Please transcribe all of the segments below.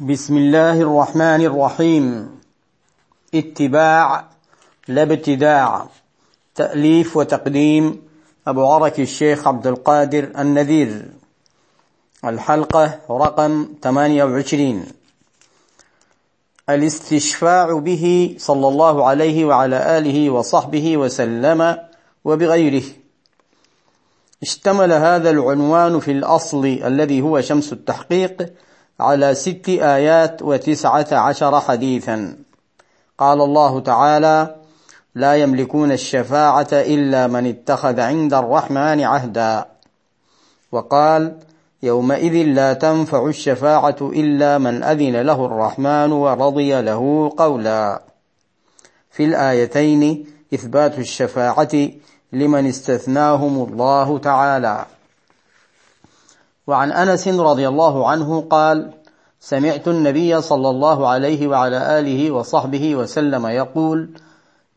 بسم الله الرحمن الرحيم. اتباع لا ابتداع. تأليف وتقديم أبو عرك الشيخ عبد القادر النذير. الحلقة رقم 28 الاستشفاع به صلى الله عليه وعلى آله وصحبه وسلم وبغيره. اشتمل هذا العنوان في الأصل الذي هو شمس التحقيق على ست آيات وتسعة عشر حديثا. قال الله تعالى لا يملكون الشفاعة إلا من اتخذ عند الرحمن عهدا وقال يومئذ لا تنفع الشفاعة إلا من أذن له الرحمن ورضي له قولا في الآيتين إثبات الشفاعة لمن استثناهم الله تعالى. وعن أنس رضي الله عنه قال سمعت النبي صلى الله عليه وعلى آله وصحبه وسلم يقول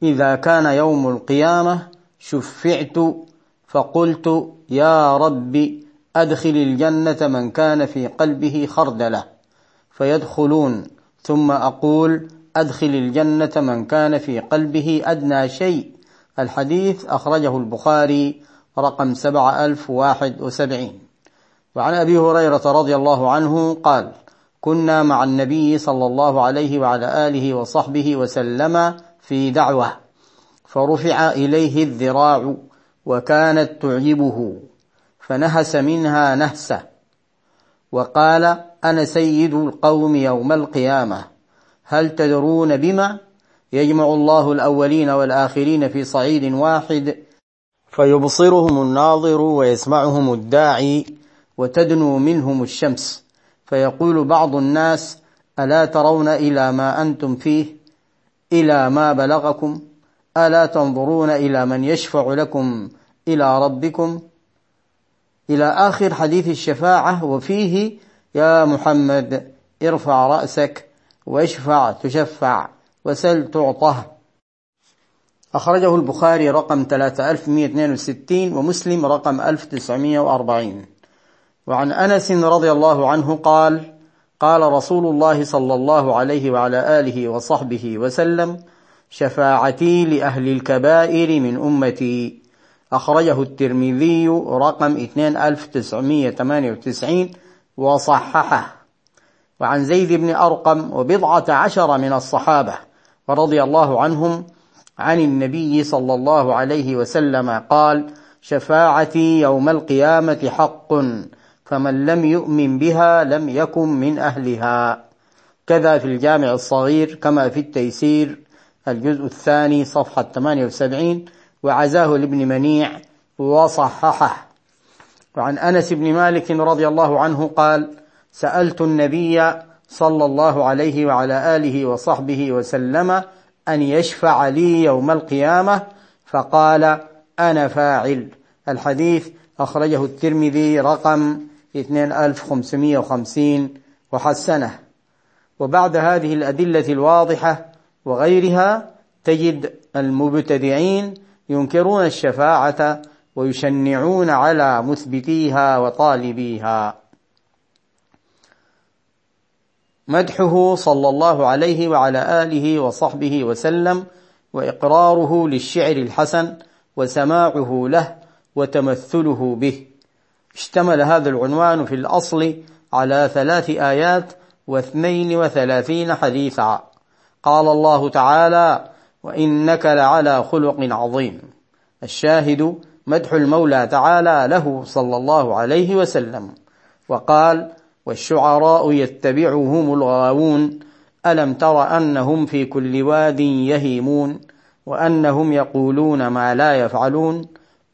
إذا كان يوم القيامة شفعت فقلت يا رب أدخل الجنة من كان في قلبه خردلة فيدخلون ثم أقول أدخل الجنة من كان في قلبه أدنى شيء. الحديث أخرجه البخاري رقم سبعة ألف واحد وسبعين. وعن أبي هريرة رضي الله عنه قال كنا مع النبي صلى الله عليه وعلى آله وصحبه وسلم في دعوة فرفع إليه الذراع وكانت تعجبه فنهس منها نهسه وقال أنا سيد القوم يوم القيامة هل تدرون بما يجمع الله الأولين والآخرين في صعيد واحد؟ فيبصرهم الناظر ويسمعهم الداعي وتدنو منهم الشمس. فيقول بعض الناس ألا ترون إلى ما أنتم فيه؟ إلى ما بلغكم؟ ألا تنظرون إلى من يشفع لكم إلى ربكم؟ إلى آخر حديث الشفاعة وفيه يا محمد ارفع رأسك واشفع تشفع وسل تعطه. أخرجه البخاري رقم 3162 ومسلم رقم 1940 وعن أنس رضي الله عنه قال قال رسول الله صلى الله عليه وعلى آله وصحبه وسلم شفاعتي لأهل الكبائر من أمتي. أخرجه الترمذي رقم 2998 وصححه. وعن زيد بن أرقم وبضعة عشر من الصحابة رضي الله عنهم عن النبي صلى الله عليه وسلم قال شفاعتي يوم القيامة حق. فمن لم يؤمن بها لم يكن من أهلها. كذا في الجامع الصغير كما في التيسير الجزء الثاني صفحة 78 وعزاه لابن منيع وصححه. وعن أنس بن مالك رضي الله عنه قال سألت النبي صلى الله عليه وعلى آله وصحبه وسلم أن يشفع لي يوم القيامة فقال أنا فاعل. الحديث أخرجه الترمذي رقم 2550 وحسنة. وبعد هذه الأدلة الواضحة وغيرها تجد المبتدعين ينكرون الشفاعة ويشنعون على مثبتيها وطالبيها. مدحه صلى الله عليه وعلى آله وصحبه وسلم وإقراره للشعر الحسن وسماعه له وتمثله به. اشتمل هذا العنوان في الأصل على ثلاث آيات واثنين وثلاثين حديثا. قال الله تعالى وإنك لعلى خلق عظيم. الشاهد مدح المولى تعالى له صلى الله عليه وسلم. وقال والشعراء يتبعهم الغاوون ألم تر أنهم في كل واد يهيمون؟ وأنهم يقولون ما لا يفعلون؟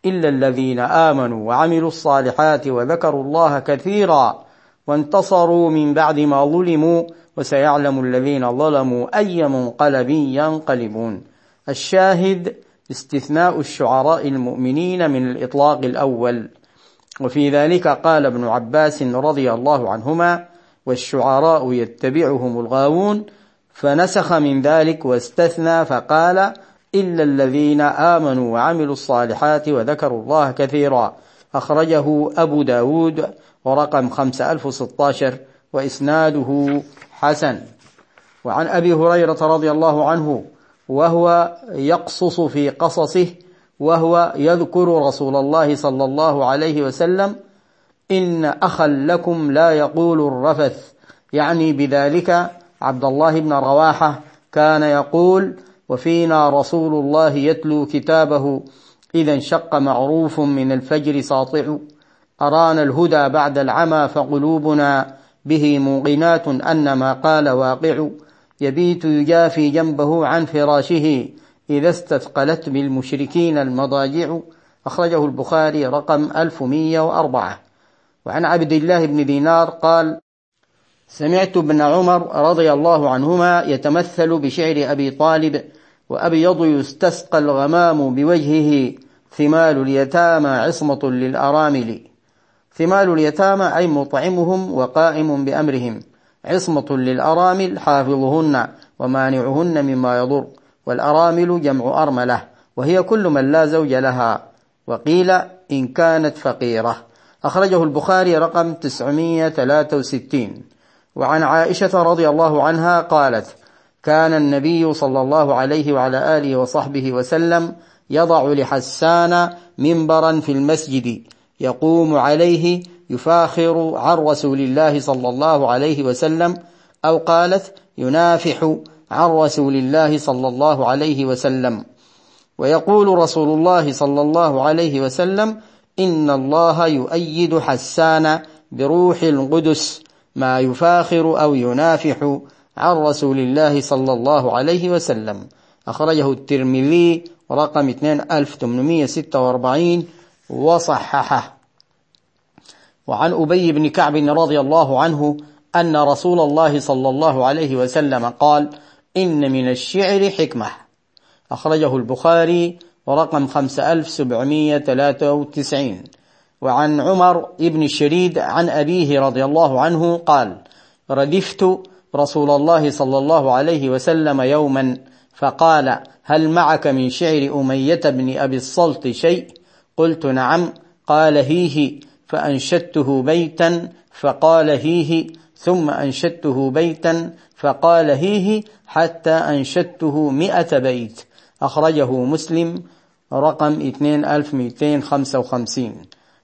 إلا الذين آمنوا وعملوا الصالحات وذكروا الله كثيرا وانتصروا من بعد ما ظلموا وسيعلم الذين ظلموا أي منقلب ينقلبون. الشاهد استثناء الشعراء المؤمنين من الإطلاق الأول. وفي ذلك قال ابن عباس رضي الله عنهما والشعراء يتبعهم الغاوون فنسخ من ذلك واستثنى فقال إلا الذين آمنوا وعملوا الصالحات وذكروا الله كثيرا. أخرجه أبو داود ورقم 5016 وإسناده حسن. وعن أبي هريرة رضي الله عنه وهو يقصص في قصصه وهو يذكر رسول الله صلى الله عليه وسلم إن أخا لكم لا يقول الرفث. يعني بذلك عبد الله بن رواحة كان يقول وفينا رسول الله يتلو كتابه إذا انشق معروف من الفجر ساطع. أرانا الهدى بعد العمى فقلوبنا به موقنات أن ما قال واقع. يبيت يجافي جنبه عن فراشه إذا استثقلت بالمشركين المضاجع. أخرجه البخاري رقم 1104 وعن عبد الله بن دينار قال سمعت ابن عمر رضي الله عنهما يتمثل بشعر أبي طالب وأبيض يستسقى الغمام بوجهه ثمال اليتامى عصمة للأرامل. ثمال اليتامى أي مطعمهم وقائم بأمرهم. عصمة للأرامل حافظهن ومانعهن مما يضر والأرامل جمع أرملة وهي كل من لا زوج لها. وقيل إن كانت فقيرة. أخرجه البخاري رقم 963 وعن عائشة رضي الله عنها قالت كان النبي صلى الله عليه وعلى آله وصحبه وسلم يضع لحسان منبرا في المسجد يقوم عليه يفاخر عن رسول الله صلى الله عليه وسلم أو قالت ينافح عن رسول الله صلى الله عليه وسلم. ويقول رسول الله صلى الله عليه وسلم إن الله يؤيد حسان بروح القدس ما يفاخر أو ينافح عن رسول الله صلى الله عليه وسلم. أخرجه الترمذي رقم 2846 وصححه. وعن أبي بن كعب رضي الله عنه أن رسول الله صلى الله عليه وسلم قال إن من الشعر حكمة. أخرجه البخاري ورقم 5793 وعن عمر بن الشريد عن أبيه رضي الله عنه قال ردفت رسول الله صلى الله عليه وسلم يوما فقال هل معك من شعر أمية بن أبي الصلت شيء؟ قلت نعم. قال هيه. فأنشدته بيتا فقال هيه. ثم أنشدته بيتا فقال هيه. حتى أنشدته مئة بيت. أخرجه مسلم رقم 2255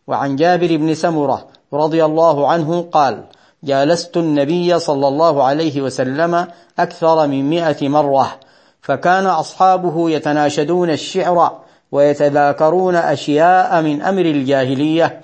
وعن جابر بن سمرة رضي الله عنه قال جالست النبي صلى الله عليه وسلم أكثر من مئة مرة فكان أصحابه يتناشدون الشعر ويتذاكرون أشياء من أمر الجاهلية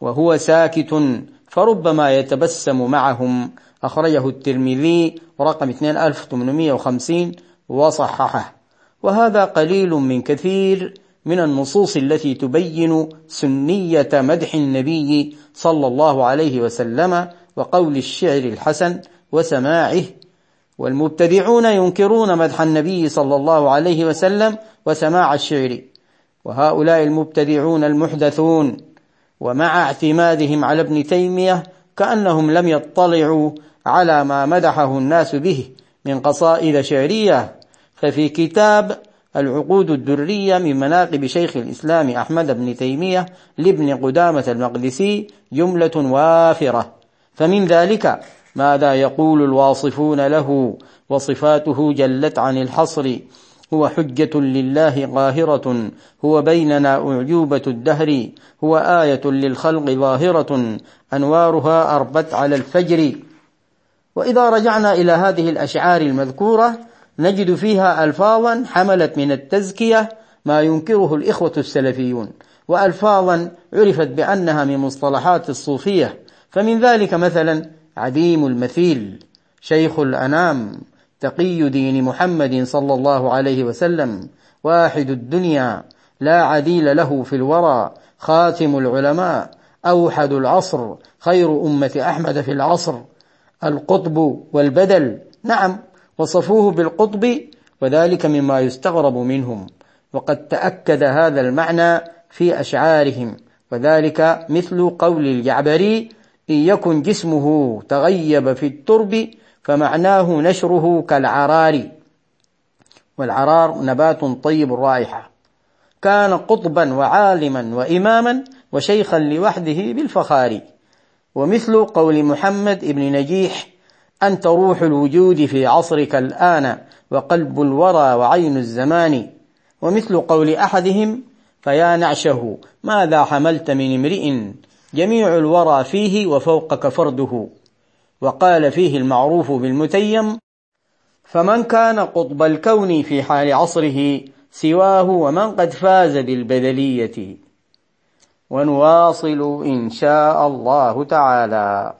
وهو ساكت فربما يتبسم معهم. أخرجه الترمذي رقم 2850 وصححه. وهذا قليل من كثير من النصوص التي تبين سنية مدح النبي صلى الله عليه وسلم وقول الشعر الحسن وسماعه والمبتدعون ينكرون مدح النبي صلى الله عليه وسلم وسماع الشعر وهؤلاء المبتدعون المحدثون ومع اعتمادهم على ابن تيمية كأنهم لم يطلعوا على ما مدحه الناس به من قصائد شعرية ففي كتاب العقود الدرية من مناقب شيخ الإسلام أحمد بن تيمية لابن قدامة المقدسي جملة وافرة. فمن ذلك ماذا يقول الواصفون له وصفاته جلت عن الحصر. هو حجة لله قاهرة هو بيننا أعجوبة الدهر هو آية للخلق ظاهرة أنوارها أربت على الفجر. وإذا رجعنا إلى هذه الأشعار المذكورة نجد فيها ألفاظا حملت من التزكية ما ينكره الإخوة السلفيون وألفاظا عرفت بأنها من مصطلحات الصوفية. فمن ذلك مثلا عديم المثيل شيخ الأنام تقي دين محمد صلى الله عليه وسلم واحد الدنيا لا عديل له في الورى خاتم العلماء أوحد العصر خير أمة أحمد في العصر. القطب والبدل نعم وصفوه بالقطب وذلك مما يستغرب منهم وقد تأكد هذا المعنى في أشعارهم وذلك مثل قول الجعبري إن يكن جسمه تغيب في الترب فمعناه نشره كالعرار. والعرار نبات طيب الرائحة كان قطبا وعالما وإماما وشيخا لوحده بالفخار ومثل قول محمد بن نجيح أنت روح الوجود في عصرك الآن وقلب الورى وعين الزمان. ومثل قول أحدهم فيا نعشه ماذا حملت من امرئ جميع الورى فيه وفوقك فرده وقال فيه المعروف بالمتيم فمن كان قطب الكون في حال عصره سواه ومن قد فاز بالبدلية. ونواصل إن شاء الله تعالى.